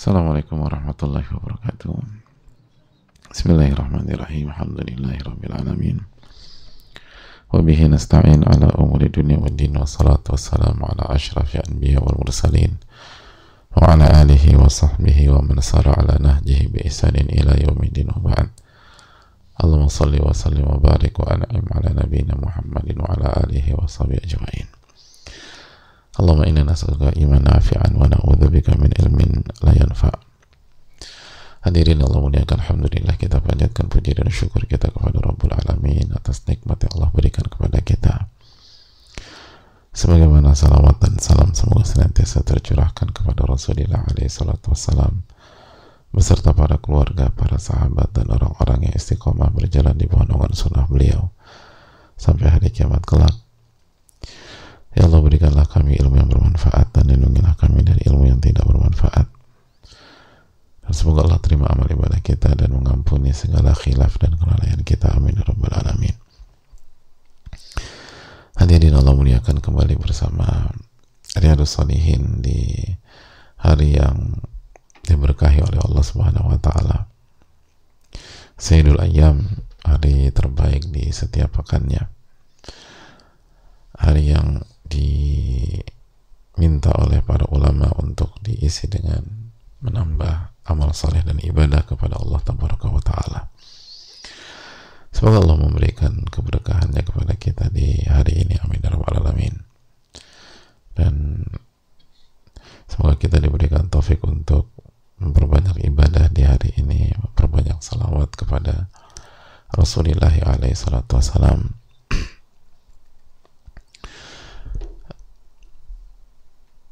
Assalamualaikum warahmatullahi wabarakatuh. Bismillahirrahmanirrahim. Alhamdulillahirabbil alamin. Wa bihi nasta'in ala umuri dunya wad din wa salatu wassalamu ala asyrafil anbiya wal mursalin wa ala alihi wa sahbihi wa man sara ala nahjihi bi ihsanin ila yaumiddin wa ba'd. Allahumma salli wa sallim wa barik wa an'im ala nabiyyina Muhammadin wa ala alihi wa sahbihi ajma'in. Allahumma inna nas'aluka iman nafi'an wa na'udzubika min ilmin la yanfa. Hadirin Allah muliakan Alhamdulillah kita panjatkan puji dan syukur kita kepada Rabbul Alamin atas nikmat yang Allah berikan kepada kita. Sebagaimana salawat dan salam semoga senantiasa tercurahkan kepada Rasulullah alaihi salatu wassalam beserta para keluarga, para sahabat dan orang-orang yang istiqomah berjalan di naungan sunnah beliau sampai hari kiamat kelak. Ya Allah berikanlah kami ilmu yang bermanfaat dan lindungilah kami dari ilmu yang tidak bermanfaat. Dan semoga Allah terima amal ibadah kita dan mengampuni segala khilaf dan kelalaian kita. Amin. Ya Rabbal Alamin. Hadirin Allah muliakan kembali bersama Riyadus Salihin di hari yang diberkahi oleh Allah Subhanahu wa taala. Sayyidul Ayyam, hari terbaik di setiap pekannya. Hari yang diminta oleh para ulama untuk diisi dengan menambah amal saleh dan ibadah kepada Allah wa taala. Semoga Allah memberikan keberkahannya kepada kita di hari ini. Amin ya alamin. Dan semoga kita diberikan taufik untuk memperbanyak ibadah di hari ini, memperbanyak salawat kepada Rasulullah alaihi salatu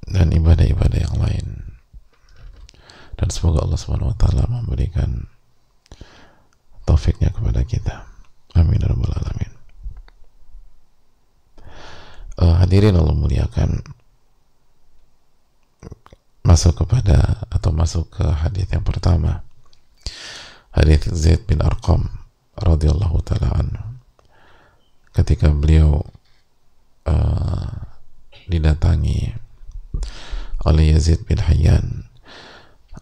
dan ibadah-ibadah yang lain dan semoga Allah Subhanahu wa taala memberikan taufiknya kepada kita. Amin ya rabbal alamin. Uh, hadirin Allah muliakan. Masuk kepada atau masuk ke hadis yang pertama. Hadis Zaid bin Arqam radhiyallahu taala anhu. Ketika beliau uh, didatangi oleh Yazid bin Hayyan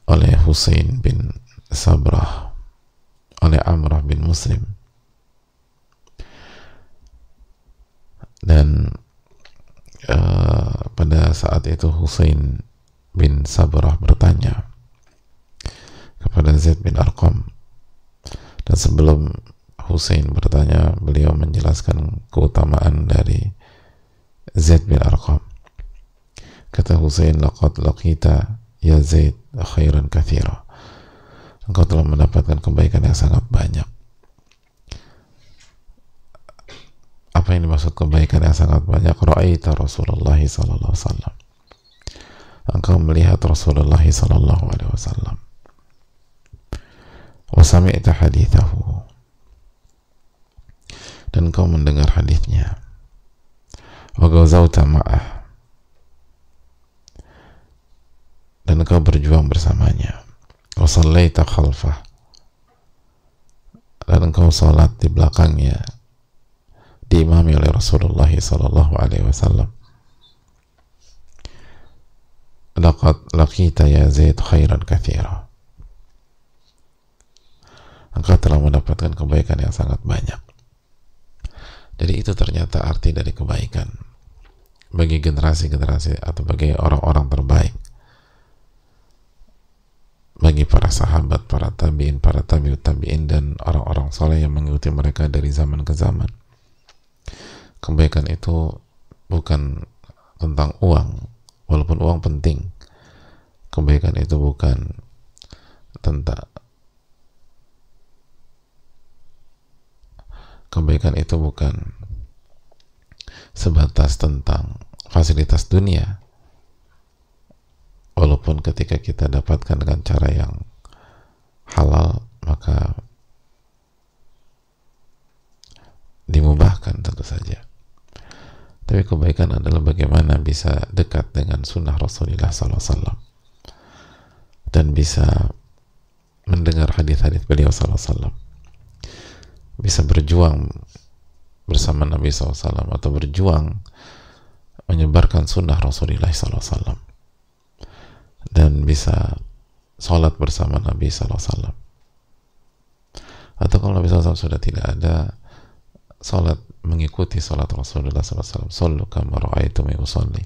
oleh Husain bin Sabrah oleh Amrah bin Muslim. Dan uh, pada saat itu Husain bin Sabrah bertanya kepada Zaid bin Arqam. Dan sebelum Husain bertanya beliau menjelaskan keutamaan dari Zaid bin Arqam. Kata Husain laqad laqita ya Zaid khairan kathira. Engkau telah mendapatkan kebaikan yang sangat banyak. Apa yang dimaksud kebaikan yang sangat banyak? Ra'aita Rasulullah sallallahu alaihi wasallam. Engkau melihat Rasulullah sallallahu alaihi wasallam. Wa sami'ta hadithahu. Dan engkau mendengar hadisnya wa gazauta ma'ah dan engkau berjuang bersamanya. Wasallaita khalfah. Dan engkau salat di belakangnya. Diimami oleh Rasulullah sallallahu alaihi wasallam. Laqad laqita ya Zaid khairan kathira engkau telah mendapatkan kebaikan yang sangat banyak. Jadi itu ternyata arti dari kebaikan. Bagi generasi-generasi atau bagi orang-orang terbaik bagi para sahabat, para tabiin, para tabiut tabiin dan orang-orang soleh yang mengikuti mereka dari zaman ke zaman. Kebaikan itu bukan tentang uang, walaupun uang penting. Kebaikan itu bukan tentang kebaikan itu bukan sebatas tentang fasilitas dunia walaupun ketika kita dapatkan dengan cara yang halal maka dimubahkan tentu saja. Tapi kebaikan adalah bagaimana bisa dekat dengan sunnah Rasulullah SAW dan bisa mendengar hadis-hadis beliau SAW bisa berjuang bersama Nabi SAW atau berjuang menyebarkan sunnah Rasulullah SAW dan bisa sholat bersama Nabi SAW atau kalau Nabi SAW sudah tidak ada sholat mengikuti sholat Rasulullah SAW sallu kama ra'aitumuni usalli.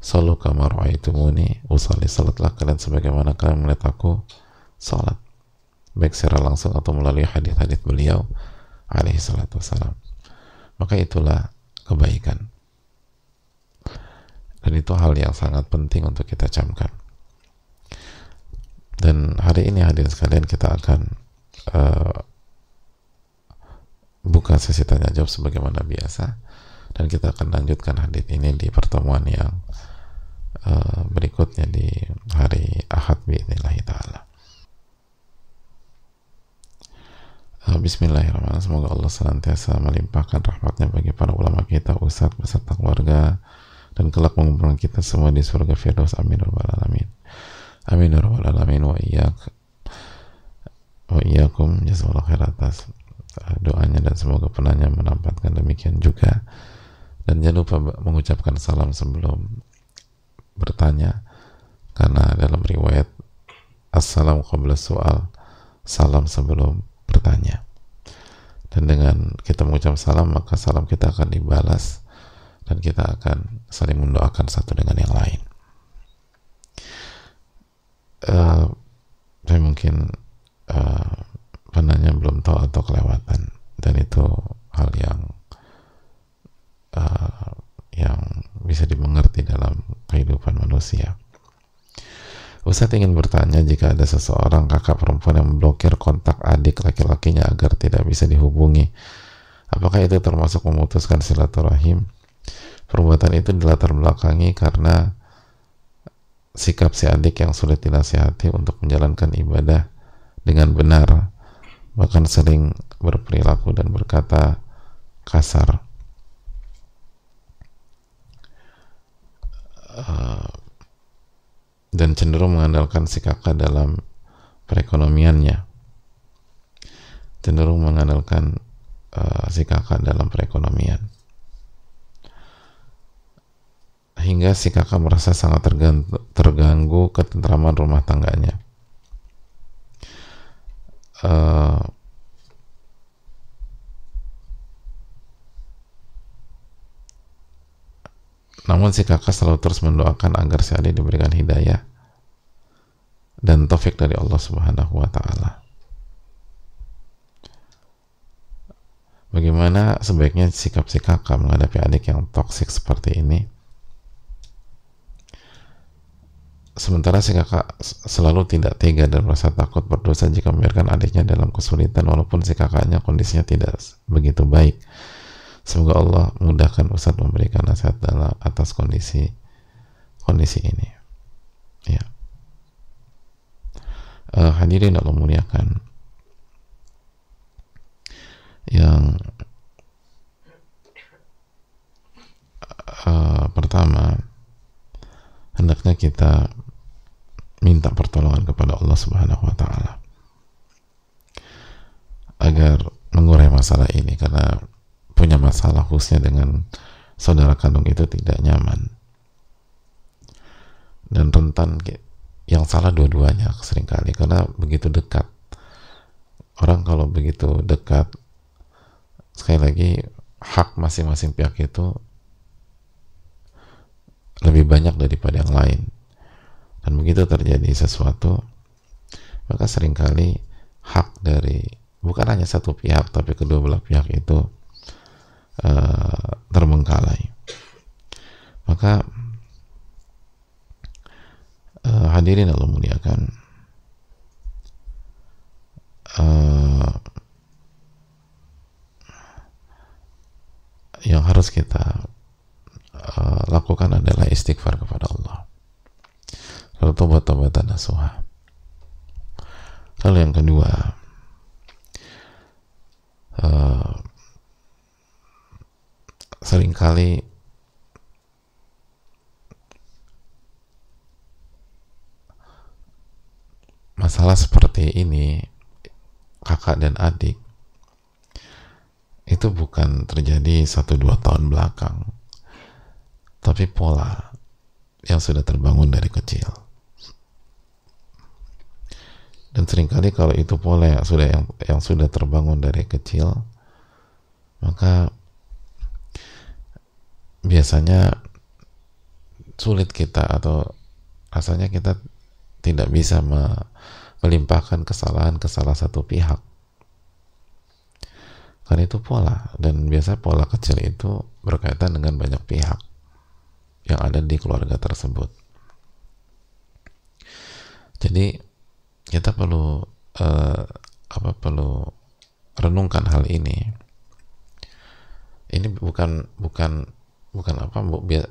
Sallu kama ra'aitumuni usalli. Salatlah kalian sebagaimana kalian melihat aku sholat. Baik secara langsung atau melalui hadis-hadis beliau alaihi salatu wassalam maka itulah kebaikan dan itu hal yang sangat penting untuk kita camkan dan hari ini hadir sekalian kita akan uh, buka sesi tanya jawab sebagaimana biasa dan kita akan lanjutkan hadis ini di pertemuan yang uh, berikutnya di hari Ahad biidznillah taala. Uh, Bismillahirrahmanirrahim. Semoga Allah senantiasa melimpahkan rahmatnya bagi para ulama kita, ustadz beserta keluarga, dan kelak mengumpulkan kita semua di surga Firdaus. Amin. Alamin. Amin. Alamin. Wa iyyak wa iyyakum jazakallahu khair atas uh, doanya dan semoga penanya menempatkan demikian juga dan jangan lupa mengucapkan salam sebelum bertanya karena dalam riwayat assalamu qabla soal salam sebelum bertanya dan dengan kita mengucap salam maka salam kita akan dibalas dan kita akan saling mendoakan satu dengan yang lain uh, saya mungkin uh, penanya belum tahu atau kelewatan dan itu hal yang uh, yang bisa dimengerti dalam kehidupan manusia. Ustadz ingin bertanya jika ada seseorang kakak perempuan yang memblokir kontak adik laki-lakinya agar tidak bisa dihubungi. Apakah itu termasuk memutuskan silaturahim? Perbuatan itu dilatar belakangi karena sikap si adik yang sulit dinasihati untuk menjalankan ibadah dengan benar bahkan sering berperilaku dan berkata kasar. Uh, dan cenderung mengandalkan si kakak dalam perekonomiannya. Cenderung mengandalkan uh, si kakak dalam perekonomian hingga si kakak merasa sangat terganggu, ketentraman rumah tangganya uh, namun si kakak selalu terus mendoakan agar si adik diberikan hidayah dan taufik dari Allah Subhanahu wa taala. Bagaimana sebaiknya sikap si kakak menghadapi adik yang toksik seperti ini? Sementara si kakak selalu tidak tega dan merasa takut berdosa jika membiarkan adiknya dalam kesulitan walaupun si kakaknya kondisinya tidak begitu baik. Semoga Allah mudahkan Ustaz memberikan nasihat dalam atas kondisi kondisi ini. Ya. Uh, hadirin Allah muliakan yang uh, pertama hendaknya kita minta pertolongan kepada Allah Subhanahu wa taala agar mengurai masalah ini karena punya masalah khususnya dengan saudara kandung itu tidak nyaman. Dan rentan yang salah dua-duanya sering kali karena begitu dekat. Orang kalau begitu dekat sekali lagi hak masing-masing pihak itu lebih banyak daripada yang lain dan begitu terjadi sesuatu maka sering kali hak dari bukan hanya satu pihak tapi kedua belah pihak itu uh, terbengkalai. Maka uh, hadirin Allah muliakan uh, yang harus kita uh, lakukan adalah istighfar kepada Allah lalu tobat-tobatan nasuha lalu yang kedua uh, sering kali masalah seperti ini kakak dan adik itu bukan terjadi satu dua tahun belakang tapi pola yang sudah terbangun dari kecil dan sering kali kalau itu pola yang sudah yang, yang sudah terbangun dari kecil maka biasanya sulit kita atau rasanya kita tidak bisa melimpahkan kesalahan ke salah satu pihak. Karena itu pola dan biasa pola kecil itu berkaitan dengan banyak pihak yang ada di keluarga tersebut. Jadi kita perlu uh, apa perlu renungkan hal ini. Ini bukan bukan bukan apa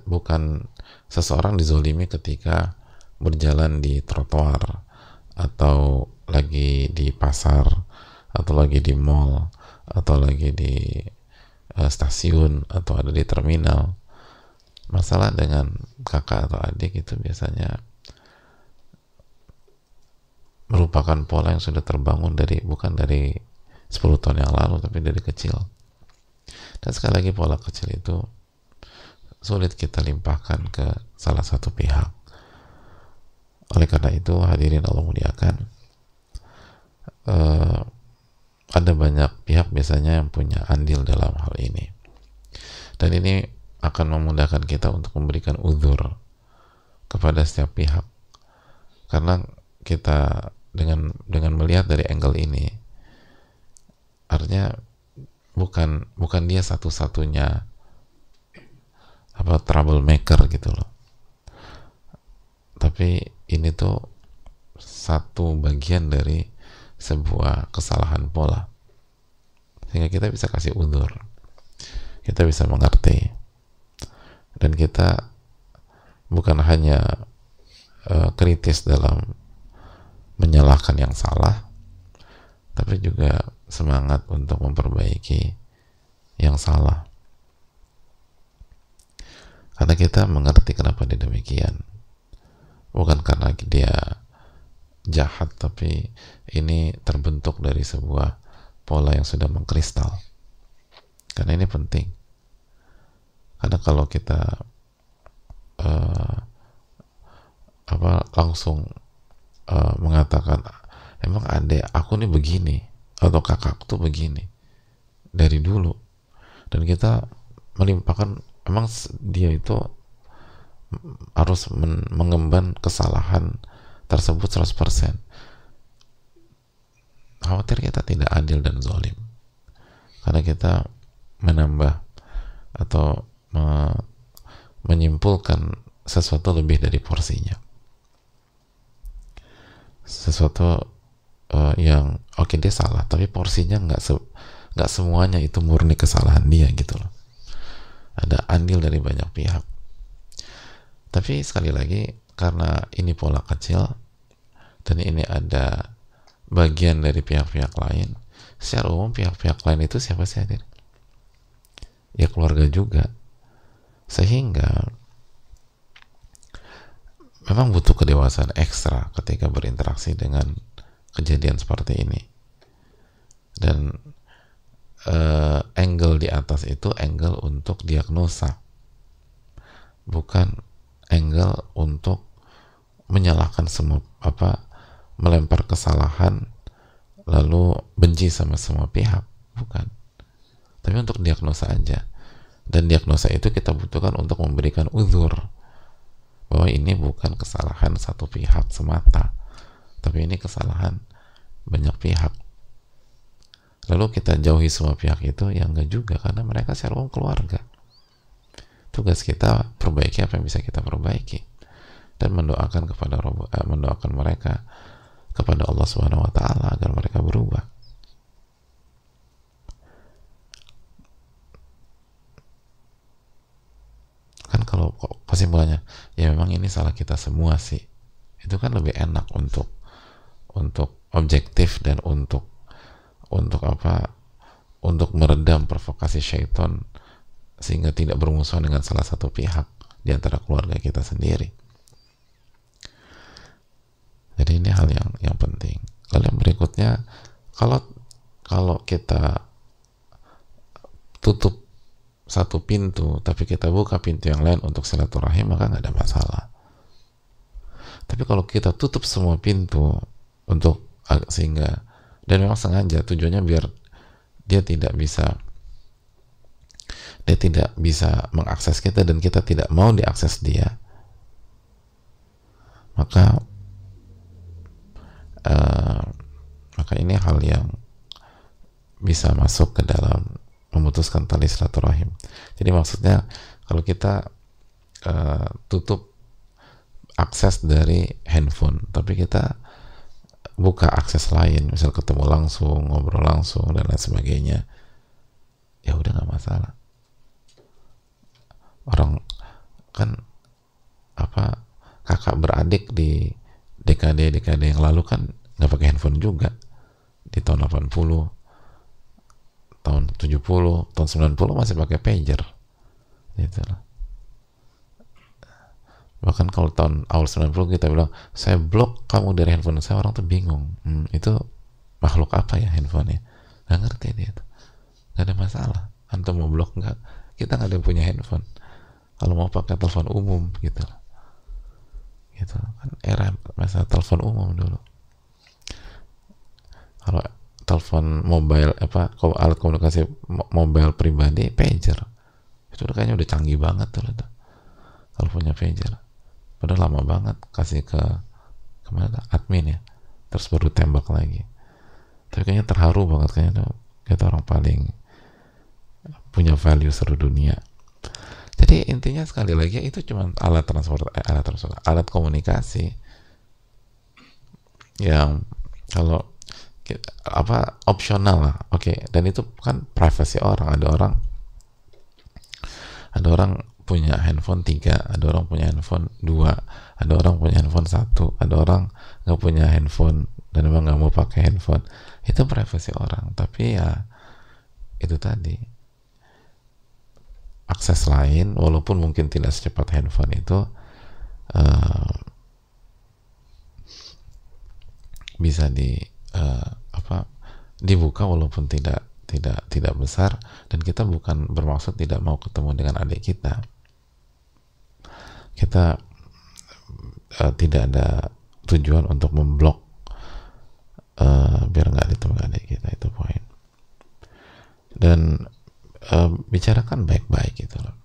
bukan seseorang dizolimi ketika berjalan di trotoar atau lagi di pasar atau lagi di mall atau lagi di uh, stasiun atau ada di terminal. Masalah dengan kakak atau adik itu biasanya merupakan pola yang sudah terbangun dari bukan dari 10 tahun yang lalu tapi dari kecil. Dan sekali lagi pola kecil itu sulit kita limpahkan ke salah satu pihak. Oleh karena itu hadirin Allah muliakan uh, ada banyak pihak biasanya yang punya andil dalam hal ini. Dan ini akan memudahkan kita untuk memberikan uzur kepada setiap pihak. Karena kita dengan dengan melihat dari angle ini artinya bukan bukan dia satu-satunya apa troublemaker gitu loh. Tapi ini tuh satu bagian dari sebuah kesalahan pola. Sehingga kita bisa kasih undur. Kita bisa mengerti. Dan kita bukan hanya uh, kritis dalam menyalahkan yang salah tapi juga semangat untuk memperbaiki yang salah. Karena kita mengerti kenapa dia demikian. Bukan karena dia jahat tapi ini terbentuk dari sebuah pola yang sudah mengkristal. Karena ini penting. Karena kalau kita uh, apa langsung uh, mengatakan emang adek aku nih begini atau kakak tuh begini dari dulu. Dan kita melimpahkan emang dia itu harus mengemban kesalahan tersebut 100% khawatir kita tidak adil dan zalim. Karena kita menambah atau me menyimpulkan sesuatu lebih dari porsinya sesuatu uh, yang oke okay, dia salah tapi porsinya nggak se nggak semuanya itu murni kesalahan dia gitu loh. Ada andil dari banyak pihak. Tapi sekali lagi karena ini pola kecil dan ini ada bagian dari pihak-pihak lain secara umum pihak-pihak lain itu siapa sih ya keluarga juga. Sehingga memang butuh kedewasaan ekstra ketika berinteraksi dengan kejadian seperti ini. Dan uh, angle di atas itu angle untuk diagnosa. Bukan angle untuk menyalahkan semua apa melempar kesalahan lalu benci sama semua pihak. Bukan. Tapi untuk diagnosa aja. Dan diagnosa itu kita butuhkan untuk memberikan uzur bahwa ini bukan kesalahan satu pihak semata tapi ini kesalahan banyak pihak. Lalu kita jauhi semua pihak itu ya enggak juga karena mereka secara umum keluarga. Tugas kita perbaiki apa yang bisa kita perbaiki. Dan mendoakan kepada eh, mendoakan mereka kepada Allah Subhanahu wa taala agar mereka berubah. Kan kalau kesimpulannya ya memang ini salah kita semua sih. Itu kan lebih enak untuk untuk objektif dan untuk untuk apa? Untuk meredam provokasi syaitan sehingga tidak bermusuhan dengan salah satu pihak di antara keluarga kita sendiri. Jadi ini hal yang yang penting. Lalu yang berikutnya, kalau kalau kita tutup satu pintu, tapi kita buka pintu yang lain untuk silaturahim, maka nggak ada masalah. Tapi kalau kita tutup semua pintu untuk sehingga dan memang sengaja tujuannya biar dia tidak bisa dia tidak bisa mengakses kita dan kita tidak mau diakses dia maka uh, maka ini hal yang bisa masuk ke dalam memutuskan tali silaturahim. Jadi maksudnya kalau kita uh, tutup akses dari handphone, tapi kita buka akses lain, misal ketemu langsung, ngobrol langsung dan lain sebagainya, ya udah nggak masalah. Orang kan apa kakak beradik di dekade-dekade yang lalu kan nggak pakai handphone juga di tahun 80 tahun 70 tahun 90 masih pakai pager. Gitu lah. Bahkan kalau tahun awal 90 kita bilang saya blok kamu dari handphone. Saya orang tuh bingung. Hmm, itu makhluk apa ya handphonenya? Nggak ngerti dia itu nggak ada masalah. Antum mau blok nggak? Kita nggak ada yang punya handphone. Kalau mau pakai telepon umum gitu gitu kan era masa telepon umum dulu. Kalau telepon mobile apa alat komunikasi mobile pribadi pager. Itu kayaknya udah canggih banget tuh kalau punya pager. Padahal lama banget kasih ke ke mana admin ya. Terus baru tembak lagi. Tapi kayaknya terharu banget kayaknya tuh kita orang paling punya value seluruh dunia. Jadi intinya sekali lagi itu cuma alat transport eh, alat transport alat komunikasi yang kalau apa opsional lah. Oke okay. dan itu kan privasi orang. Ada orang ada orang punya handphone tiga ada orang punya handphone dua ada orang punya handphone satu ada orang nggak punya handphone dan memang nggak mau pakai handphone. Itu privasi orang. Tapi ya itu tadi. Akses lain walaupun mungkin tidak secepat handphone itu uh, bisa di uh, apa dibuka walaupun tidak tidak tidak besar dan kita bukan bermaksud tidak mau ketemu dengan adik kita. Kita uh, tidak ada tujuan untuk memblok uh, biar nggak ditemu adik kita itu poin. Dan uh, bicarakan baik-baik gitu loh.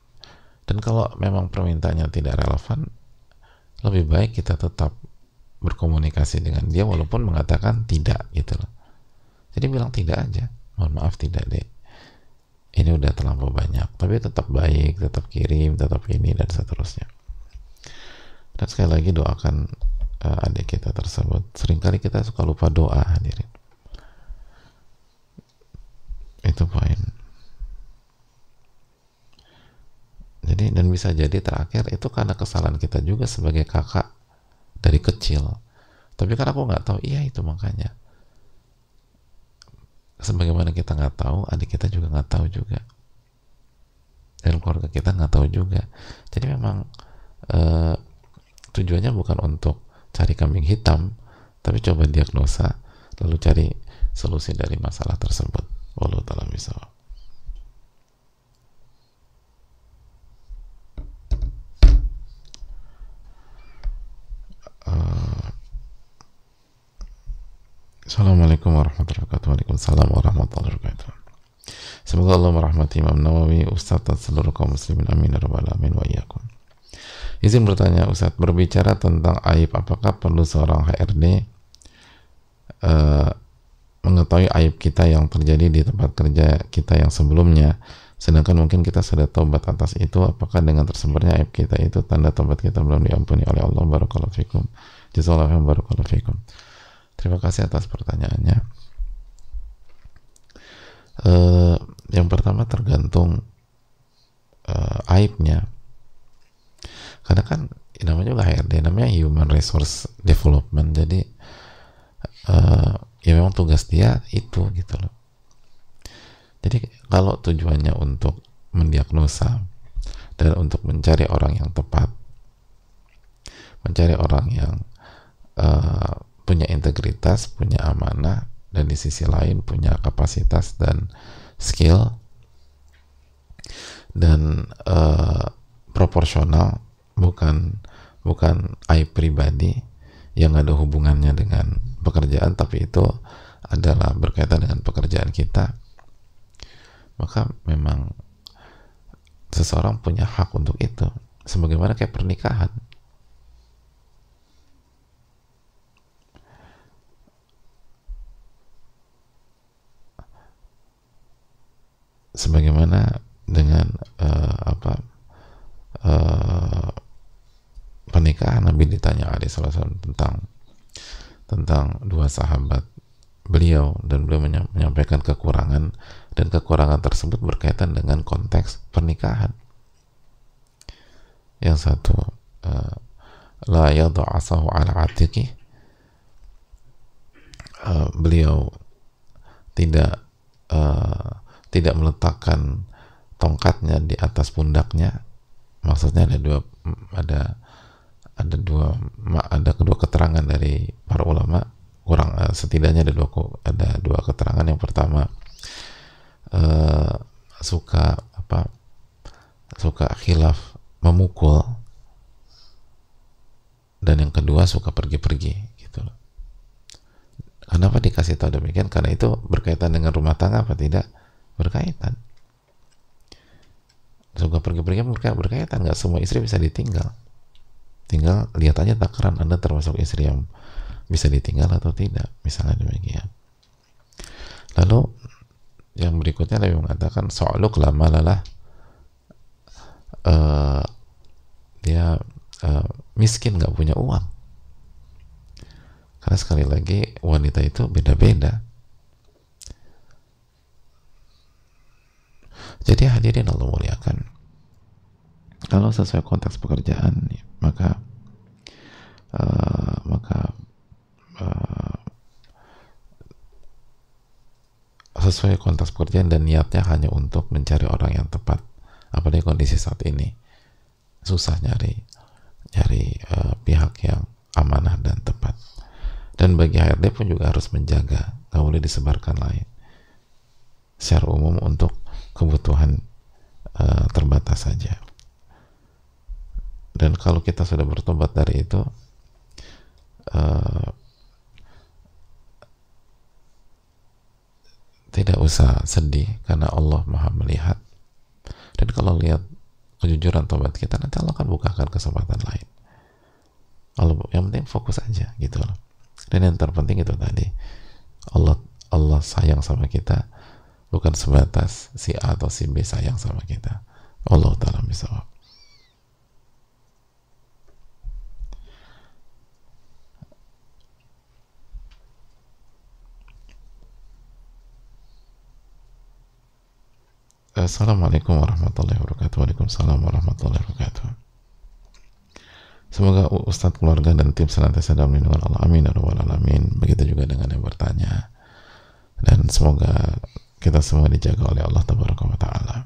Dan kalau memang permintaannya tidak relevan lebih baik kita tetap berkomunikasi dengan dia walaupun mengatakan tidak gitu loh. Jadi bilang tidak aja. Mohon maaf tidak deh ini udah terlampau banyak tapi tetap baik tetap kirim tetap ini dan seterusnya. Dan sekali lagi doakan uh, adik kita tersebut. Seringkali kita suka lupa doa hadirin. Itu poin. Jadi dan bisa jadi terakhir itu karena kesalahan kita juga sebagai kakak dari kecil. Tapi kan aku nggak tahu iya itu makanya. Sebagaimana kita nggak tahu adik kita juga nggak tahu juga. Dan keluarga kita nggak tahu juga. Jadi memang uh, tujuannya bukan untuk cari kambing hitam tapi coba diagnosa lalu cari solusi dari masalah tersebut. Walau taala bisa uh, Assalamualaikum warahmatullahi wabarakatuh. Waalaikumsalam warahmatullahi wabarakatuh. Semoga Allah merahmati Imam Nawawi Ustaz dan seluruh kaum muslimin. Amin ya Rabbal Alamin wa iyyakum. Izin bertanya Ustaz Berbicara tentang aib Apakah perlu seorang HRD uh, eh, Mengetahui aib kita yang terjadi di tempat kerja kita yang sebelumnya Sedangkan mungkin kita sudah tobat atas itu Apakah dengan tersebarnya aib kita itu Tanda tobat kita belum diampuni oleh Allah Barakallahu fikum Jazakallahu barakallahu fikum Terima kasih atas pertanyaannya. Uh, yang pertama tergantung uh, aibnya. Karena kan namanya juga HRD, namanya Human Resource Development. Jadi uh, ya memang tugas dia itu gitu loh. Jadi kalau tujuannya untuk mendiagnosa dan untuk mencari orang yang tepat, mencari orang yang uh, punya integritas, punya amanah, dan di sisi lain punya kapasitas dan skill dan uh, proporsional bukan bukan aib pribadi yang ada hubungannya dengan pekerjaan tapi itu adalah berkaitan dengan pekerjaan kita maka memang seseorang punya hak untuk itu. Sebagaimana kayak pernikahan. Sebagaimana dengan uh, apa uh, pernikahan Nabi ditanya Ali Wasallam tentang tentang dua sahabat beliau dan beliau menyampaikan kekurangan dan kekurangan tersebut berkaitan dengan konteks pernikahan. Yang satu uh, la yadu asahu ala atiki uh, beliau tidak uh, tidak meletakkan tongkatnya di atas pundaknya. Maksudnya ada dua ada ada dua ada kedua keterangan dari para ulama. Kurang setidaknya ada dua ada dua keterangan. Yang pertama uh, suka apa suka khilaf memukul. Dan yang kedua suka pergi-pergi gitu loh. Kenapa dikasih tahu demikian? Karena itu berkaitan dengan rumah tangga apa tidak? Berkaitan. Suka pergi-pergi berkaitan. Nggak semua istri bisa ditinggal. Tinggal lihat aja takaran anda termasuk istri yang bisa ditinggal atau tidak. Misalnya demikian. Lalu yang berikutnya lebih mengatakan so'luk lama lalah uh, dia uh, miskin nggak punya uang. Karena sekali lagi wanita itu beda-beda. Jadi hadirin Allah muliakan. Kalau sesuai konteks pekerjaan, maka uh, maka uh, sesuai konteks pekerjaan dan niatnya hanya untuk mencari orang yang tepat. Apalagi kondisi saat ini susah nyari nyari uh, pihak yang amanah dan tepat. Dan bagi HRD pun juga harus menjaga, nggak boleh disebarkan lain. Secara umum untuk kebutuhan uh, terbatas saja dan kalau kita sudah bertobat dari itu uh, tidak usah sedih karena Allah maha melihat. Dan kalau lihat kejujuran tobat kita nanti Allah akan bukakan kesempatan lain. Allah yang penting fokus aja gitu loh. Dan yang terpenting itu tadi Allah Allah sayang sama kita bukan sebatas si A atau si B sayang sama kita. Allah Ta'ala bisa Assalamualaikum warahmatullahi wabarakatuh Waalaikumsalam warahmatullahi wabarakatuh Semoga Ustadz keluarga dan tim senantiasa dalam lindungan Allah Amin ya Alamin Begitu juga dengan yang bertanya Dan semoga kita semua dijaga oleh Allah Taala.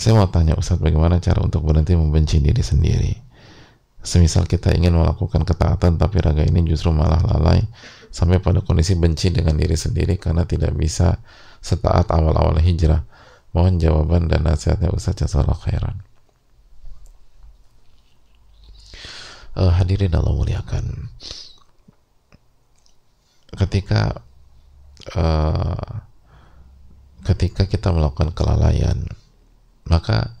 Saya mau tanya Ustadz bagaimana cara untuk berhenti membenci diri sendiri? Semisal kita ingin melakukan ketaatan tapi raga ini justru malah lalai sampai pada kondisi benci dengan diri sendiri karena tidak bisa setaat awal-awal hijrah. Mohon jawaban dan nasihatnya Ustadz Jazakallah khairan. Uh, hadirin Allah muliakan. Ketika uh, ketika kita melakukan kelalaian maka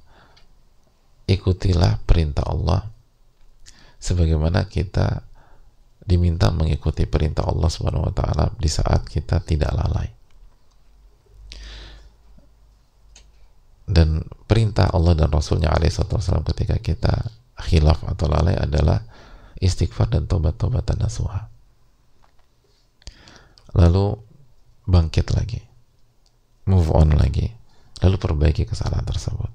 ikutilah perintah Allah sebagaimana kita diminta mengikuti perintah Allah Subhanahu wa taala di saat kita tidak lalai. Dan perintah Allah dan Rasulnya alaihissalam ketika kita khilaf atau lalai adalah istighfar dan tobat-tobat dan nasuha. Lalu bangkit lagi. Move on lagi. Lalu perbaiki kesalahan tersebut.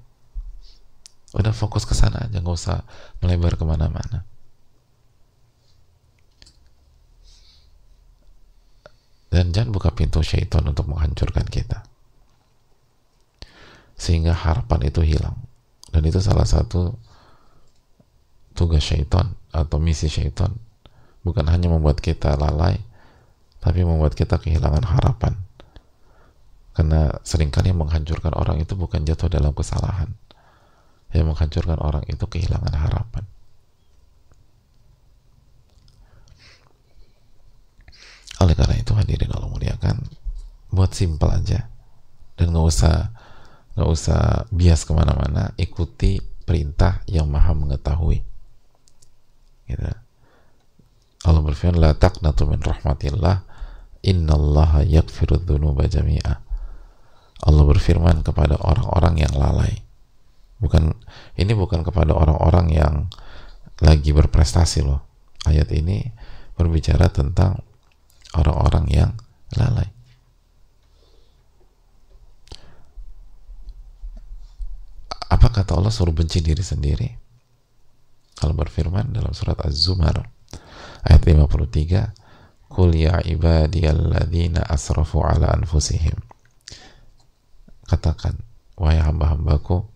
Udah fokus ke sana aja nggak usah melebar ke mana-mana. Dan jangan buka pintu syaitan untuk menghancurkan kita sehingga harapan itu hilang dan itu salah satu tugas syaitan atau misi syaitan bukan hanya membuat kita lalai tapi membuat kita kehilangan harapan karena sering kali menghancurkan orang itu bukan jatuh dalam kesalahan. Yang menghancurkan orang itu kehilangan harapan. itu hadirin Allah muliakan buat simpel aja dan nggak usah nggak usah bias ke mana-mana ikuti perintah yang maha mengetahui. Gitu. Allah berfirman la taqnatu min rahmatillah innallaha yaghfiru dzunuba jami'a. Allah berfirman kepada orang-orang yang lalai. Bukan ini bukan kepada orang-orang yang lagi berprestasi loh. Ayat ini berbicara tentang orang-orang yang lalai apa kata Allah suruh benci diri sendiri? Kalau berfirman dalam surat Az-Zumar ayat 53 Qul ya ibadiyalladzina asrafu ala anfusihim. Katakan wahai hamba-hambaku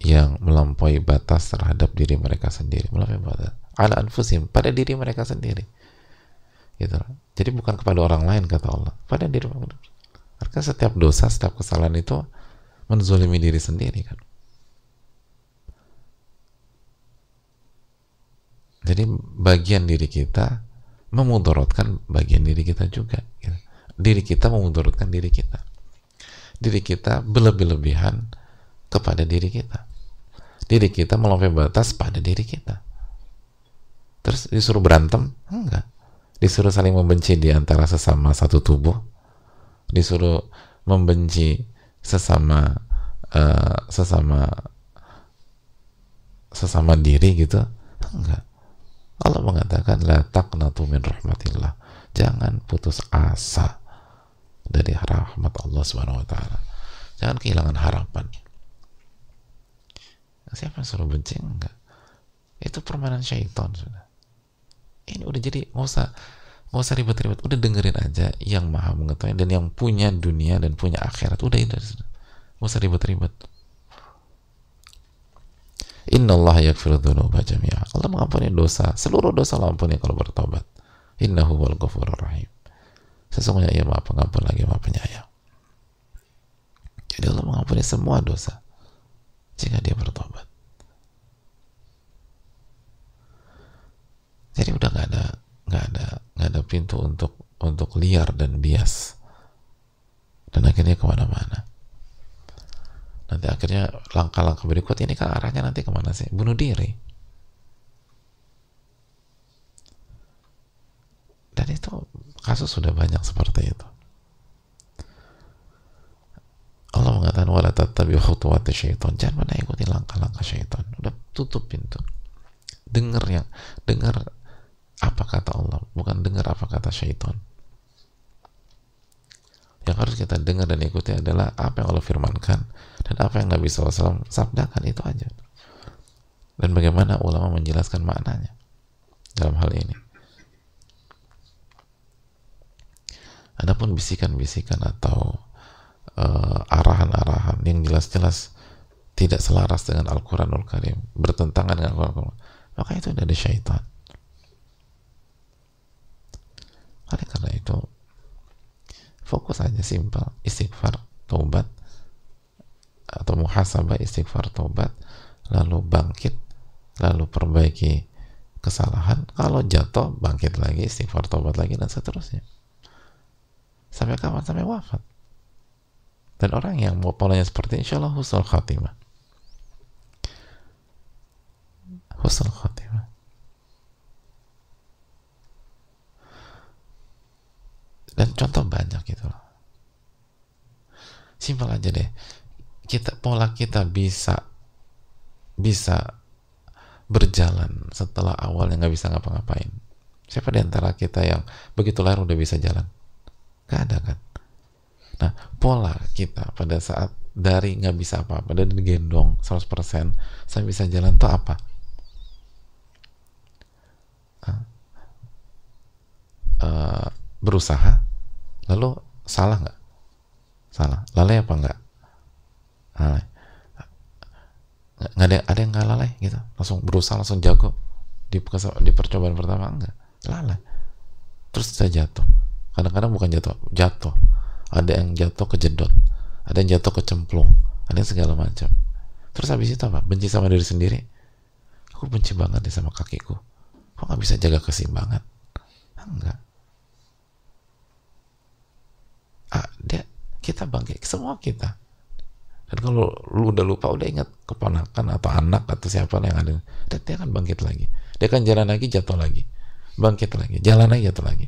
yang melampaui batas terhadap diri mereka sendiri. Melampaui batas. Ala anfusim pada diri mereka sendiri. Gitu jadi bukan kepada orang lain kata Allah. Pada diri mereka. Karena setiap dosa setiap kesalahan itu menzolimi diri sendiri kan. Jadi bagian diri kita memudorotkan bagian diri kita juga gitu. diri kita memudorotkan diri kita. Diri kita berlebih-lebihan kepada diri kita. Diri kita melampaui batas pada diri kita. Terus disuruh berantem? Enggak. Disuruh saling membenci di antara sesama satu tubuh. Disuruh membenci sesama uh, sesama sesama diri gitu? Enggak. Allah mengatakan la taqnatu min rahmatillah. Jangan putus asa dari rahmat Allah Subhanahu wa taala. Jangan kehilangan harapan. Siapa yang suruh benci? Enggak. Itu permainan syaitan sudah. Ini udah jadi nggak usah nggak usah ribet-ribet udah dengerin aja yang maha mengetahui dan yang punya dunia dan punya akhirat. Udah ini nggak usah ribet-ribet. Inna Allah yakfiru dhunuba jami'a. Allah mengampuni dosa seluruh dosa Allah ampuni kalau bertobat. Innahu wal ghafurur rahim. Sesungguhnya ia maha pengampun lagi maha penyayang. Jadi Allah mengampuni semua dosa jika dia bertobat. Jadi udah nggak ada nggak ada nggak ada pintu untuk untuk liar dan bias dan akhirnya ke mana-mana. Nanti akhirnya langkah-langkah berikut ini kan arahnya nanti ke mana sih? Bunuh diri. Dan itu kasus sudah banyak seperti itu. Allah mengatakan wala tattabi khutuwati syaitan jangan pernah ikuti langkah-langkah syaitan udah tutup pintu dengar yang dengar apa kata Allah? Bukan dengar apa kata syaitan. Yang harus kita dengar dan ikuti adalah apa yang Allah firmankan dan apa yang Nabi SAW sabdakan itu aja. Dan bagaimana ulama menjelaskan maknanya dalam hal ini. Adapun bisikan-bisikan atau uh, arahan-arahan yang jelas-jelas tidak selaras dengan Al-Quranul Karim bertentangan dengan Al-Quran maka itu dari syaitan oleh karena itu fokus aja simpel istighfar taubat atau muhasabah istighfar taubat lalu bangkit lalu perbaiki kesalahan. Kalau jatuh bangkit lagi istighfar taubat lagi dan seterusnya. Sampai kapan? Sampai wafat. Dan orang yang mau polanya seperti insya Allah husnul khatimah. Husnul khatimah dan contoh banyak gitu loh. Simpel aja deh. Kita pola kita bisa bisa berjalan setelah awalnya nggak bisa ngapa-ngapain. Siapa di antara kita yang begitu lahir udah bisa jalan? Gak ada kan? Nah, pola kita pada saat dari nggak bisa apa-apa, dari digendong 100%, saya bisa jalan tuh apa? Uh, berusaha, lalu salah nggak? Salah. Lalai apa nggak? Lalai. Nggak ada, ada yang nggak lalai gitu, langsung berusaha, langsung jago di, di percobaan pertama enggak, lalai. Terus saya jatuh. Kadang-kadang bukan jatuh, jatuh ada yang jatuh ke jedot ada yang jatuh ke cemplung ada yang segala macam terus habis itu apa benci sama diri sendiri aku benci banget nih sama kakiku kok nggak bisa jaga keseimbangan enggak kita bangkit semua kita. Dan kalau lu udah lupa udah ingat keponakan atau anak atau siapa yang ada dan dia akan bangkit lagi. Dia akan jalan lagi jatuh lagi. Bangkit lagi jalan lagi jatuh lagi.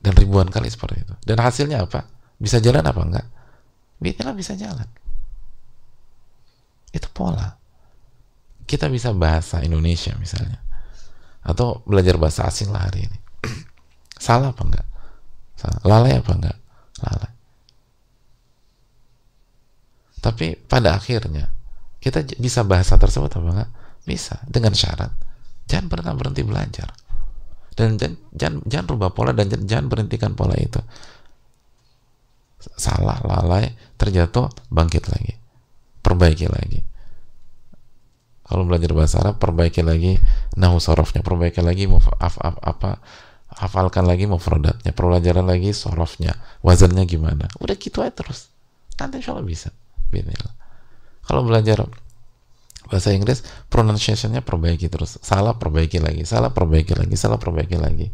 Dan ribuan kali seperti itu. Dan hasilnya apa? Bisa jalan apa enggak? Bismillah bisa jalan. Itu pola. Kita bisa bahasa Indonesia misalnya. Atau belajar bahasa asing lah hari ini. Salah apa enggak lalai apa enggak? Lalai. Tapi pada akhirnya kita bisa bahasa tersebut apa enggak? Bisa dengan syarat. Jangan pernah berhenti belajar. Dan jangan, jangan, jangan rubah pola dan jangan, jangan berhentikan pola itu. Salah, lalai, terjatuh, bangkit lagi. Perbaiki lagi. Kalau belajar bahasa Arab, perbaiki lagi nahu sorofnya, perbaiki lagi apa hafalkan lagi mufradatnya, pelajaran lagi sorofnya, wazannya gimana. Udah gitu aja terus. Nanti insya Allah bisa. Bismillah. Kalau belajar bahasa Inggris, pronunciationnya perbaiki terus. Salah perbaiki lagi, salah perbaiki lagi, salah perbaiki lagi.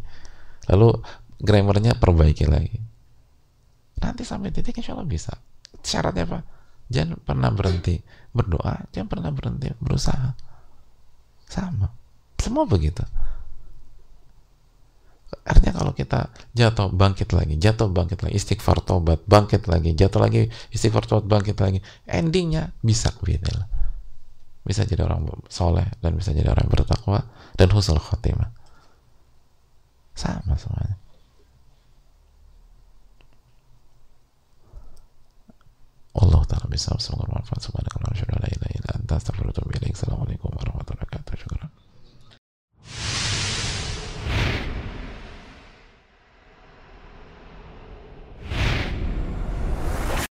Lalu grammarnya perbaiki lagi nanti sampai titik insya Allah bisa syaratnya apa jangan pernah berhenti berdoa jangan pernah berhenti berusaha sama semua begitu Artinya kalau kita jatuh, bangkit lagi, jatuh, bangkit lagi, istighfar tobat, bangkit lagi, jatuh lagi, istighfar tobat, bangkit lagi. Endingnya bisa binil. Bisa jadi orang soleh dan bisa jadi orang bertakwa dan husul khotimah. Sama semuanya. Allah taala bisa semoga bermanfaat semuanya kalau sudah lain lain assalamualaikum warahmatullahi wabarakatuh syukur